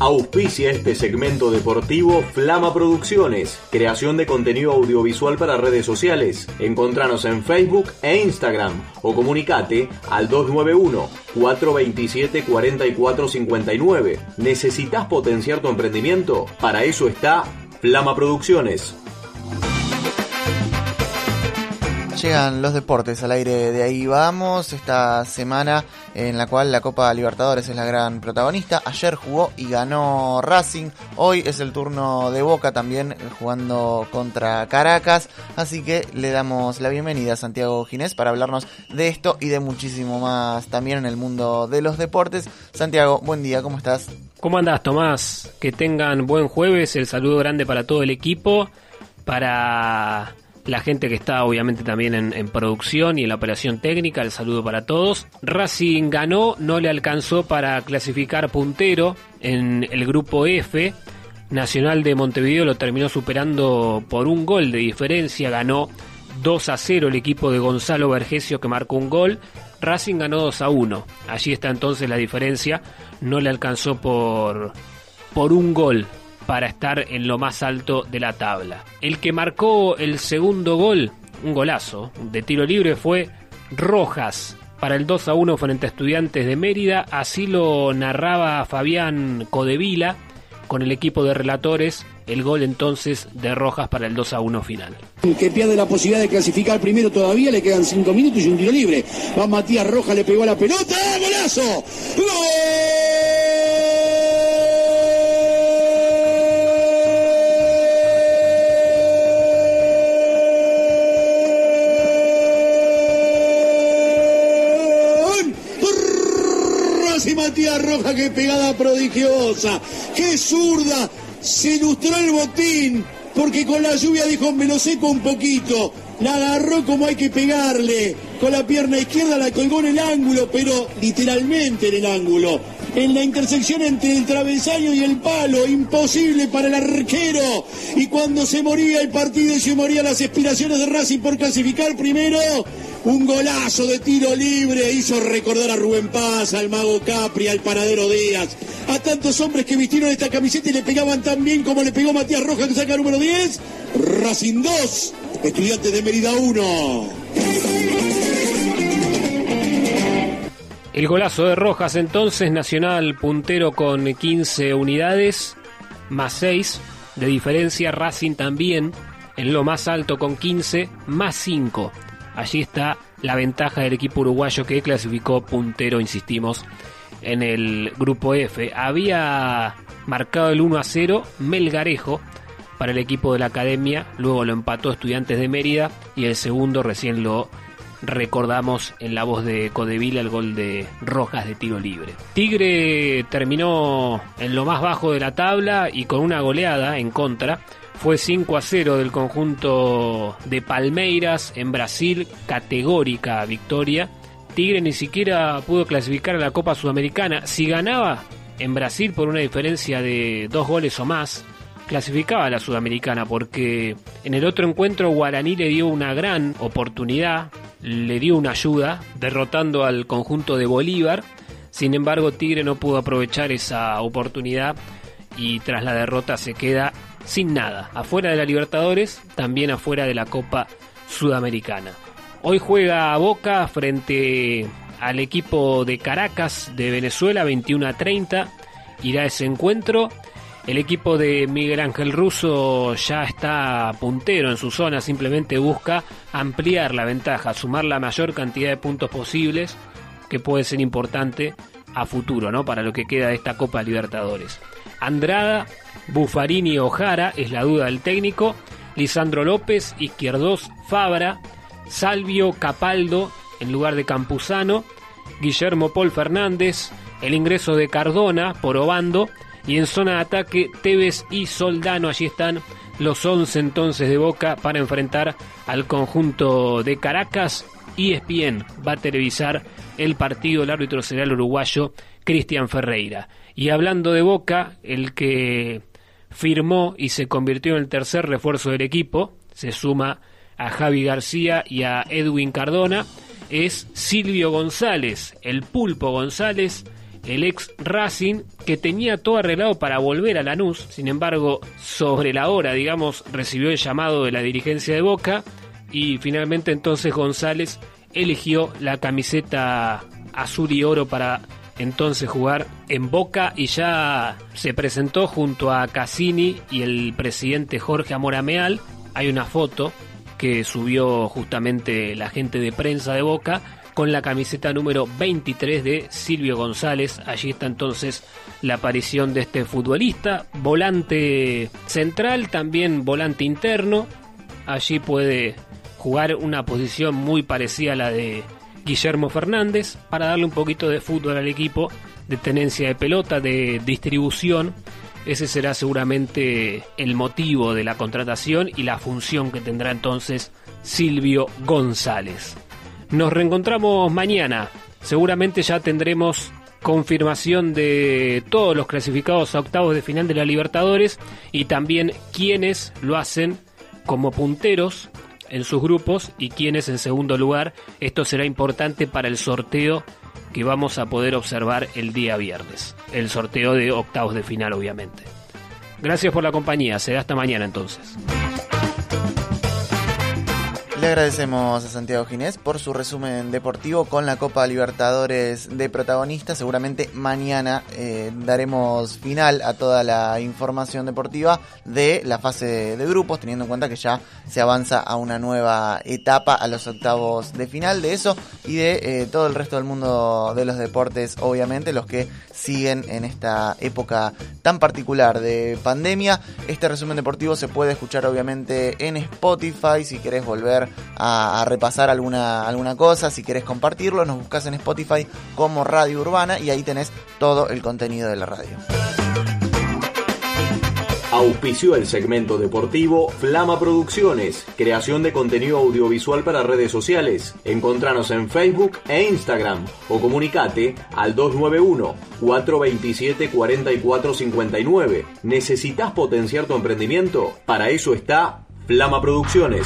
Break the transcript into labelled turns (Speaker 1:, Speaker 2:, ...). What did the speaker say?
Speaker 1: Auspicia este segmento deportivo Flama Producciones, creación de contenido audiovisual para redes sociales. Encontranos en Facebook e Instagram o comunicate al 291-427-4459. ¿Necesitas potenciar tu emprendimiento? Para eso está Flama Producciones.
Speaker 2: Llegan los deportes al aire de ahí vamos, esta semana en la cual la Copa Libertadores es la gran protagonista. Ayer jugó y ganó Racing, hoy es el turno de Boca también jugando contra Caracas, así que le damos la bienvenida a Santiago Ginés para hablarnos de esto y de muchísimo más también en el mundo de los deportes. Santiago, buen día, ¿cómo estás?
Speaker 3: ¿Cómo andas Tomás? Que tengan buen jueves, el saludo grande para todo el equipo, para la gente que está obviamente también en, producción y en la operación técnica, el saludo para todos. Racing ganó, no le alcanzó para clasificar puntero en el grupo F. Nacional de Montevideo lo terminó superando por un gol de diferencia, ganó 2 a 0 el equipo de Gonzalo Vergesio que marcó un gol. Racing ganó 2 a 1. Allí está entonces la diferencia. No le alcanzó por, por un gol para estar en lo más alto de la tabla. El que marcó el segundo gol, un golazo de tiro libre, fue Rojas para el 2 a 1 frente a Estudiantes de Mérida. Así lo narraba Fabián Codevila con el equipo de relatores. El gol entonces de Rojas para el 2 a 1 final.
Speaker 4: Que pierde la posibilidad de clasificar primero todavía, le quedan 5 minutos y un tiro libre. Va Matías Rojas, le pegó a la pelota. ¡Golazo! ¡Gol! Matías Roja, qué pegada prodigiosa, qué zurda, se ilustró el botín, porque con la lluvia dijo me lo seco un poquito, la agarró como hay que pegarle, con la pierna izquierda la colgó en el ángulo, pero literalmente en el ángulo, en la intersección entre el travesaño y el palo, imposible para el arquero, y cuando se moría el partido y se morían las aspiraciones de Racing por clasificar primero, un golazo de tiro libre hizo recordar a Rubén Paz, al Mago Capri, al Panadero Díaz, a tantos hombres que vistieron esta camiseta y le pegaban tan bien como le pegó Matías Rojas que saca número 10. Racing 2, Estudiantes de Mérida 1.
Speaker 3: El golazo de Rojas entonces, Nacional puntero con 15 unidades, más 6 de diferencia, Racing también en lo más alto con 15, más 5 Allí está la ventaja del equipo uruguayo que clasificó puntero, insistimos, en el grupo F. Había marcado el 1 a 0 Melgarejo para el equipo de la academia, luego lo empató Estudiantes de Mérida y el segundo recién lo recordamos en la voz de Codevila el gol de Rojas de tiro libre. Tigre terminó en lo más bajo de la tabla y con una goleada en contra fue 5 a 0 del conjunto de Palmeiras en Brasil, categórica victoria. Tigre ni siquiera pudo clasificar a la Copa Sudamericana. Si ganaba en Brasil por una diferencia de dos goles o más, clasificaba a la Sudamericana porque en el otro encuentro Guaraní le dio una gran oportunidad, le dio una ayuda, derrotando al conjunto de Bolívar. Sin embargo, Tigre no pudo aprovechar esa oportunidad y tras la derrota se queda sin nada, afuera de la Libertadores, también afuera de la Copa Sudamericana. Hoy juega Boca frente al equipo de Caracas de Venezuela, 21 a 30. Irá ese encuentro. El equipo de Miguel Ángel Russo ya está puntero en su zona, simplemente busca ampliar la ventaja, sumar la mayor cantidad de puntos posibles, que puede ser importante a futuro, ¿no? Para lo que queda de esta Copa Libertadores. Andrada Buffarini Ojara es la duda del técnico. Lisandro López, Izquierdos Fabra, Salvio Capaldo en lugar de Campuzano, Guillermo Paul Fernández, el ingreso de Cardona por Obando y en zona de ataque Tevez y Soldano. Allí están los 11 entonces de Boca para enfrentar al conjunto de Caracas. y ESPN va a televisar el partido. El árbitro será el uruguayo Cristian Ferreira. Y hablando de Boca, el que firmó y se convirtió en el tercer refuerzo del equipo, se suma a Javi García y a Edwin Cardona. es Silvio González, el pulpo González, el ex Racing, que tenía todo arreglado para volver a Lanús, sin embargo, sobre la hora, digamos, recibió el llamado de la dirigencia de Boca y finalmente entonces González eligió la camiseta azul y oro para entonces jugar en Boca y ya se presentó junto a Cassini y el presidente Jorge Amorameal. Hay una foto que subió justamente la gente de prensa de Boca con la camiseta número 23 de Silvio González. Allí está entonces la aparición de este futbolista, volante central, también volante interno. Allí puede jugar una posición muy parecida a la de Guillermo Fernández para darle un poquito de fútbol al equipo, de tenencia de pelota, de distribución. Ese será seguramente el motivo de la contratación y la función que tendrá entonces Silvio González. Nos reencontramos mañana. Seguramente ya tendremos confirmación de todos los clasificados a octavos de final de la Libertadores y también quienes lo hacen como punteros en sus grupos y quienes en segundo lugar. Esto será importante para el sorteo que vamos a poder observar el día viernes. El sorteo de octavos de final, obviamente. Gracias por la compañía. Será hasta mañana entonces.
Speaker 2: Agradecemos a Santiago Ginés por su resumen deportivo con la Copa Libertadores de protagonista. Seguramente mañana eh, daremos final a toda la información deportiva de la fase de, grupos, teniendo en cuenta que ya se avanza a una nueva etapa, a los octavos de final de eso y de eh, todo el resto del mundo de los deportes, obviamente, los que siguen en esta época tan particular de pandemia. Este resumen deportivo se puede escuchar obviamente en Spotify si querés volver a, repasar alguna, alguna cosa, si querés compartirlo, nos buscas en Spotify como Radio Urbana y ahí tenés todo el contenido de la radio.
Speaker 1: Auspició el segmento deportivo Flama Producciones, creación de contenido audiovisual para redes sociales. Encontranos en Facebook e Instagram o comunicate al 291-427-4459. ¿Necesitas potenciar tu emprendimiento? Para eso está Flama Producciones.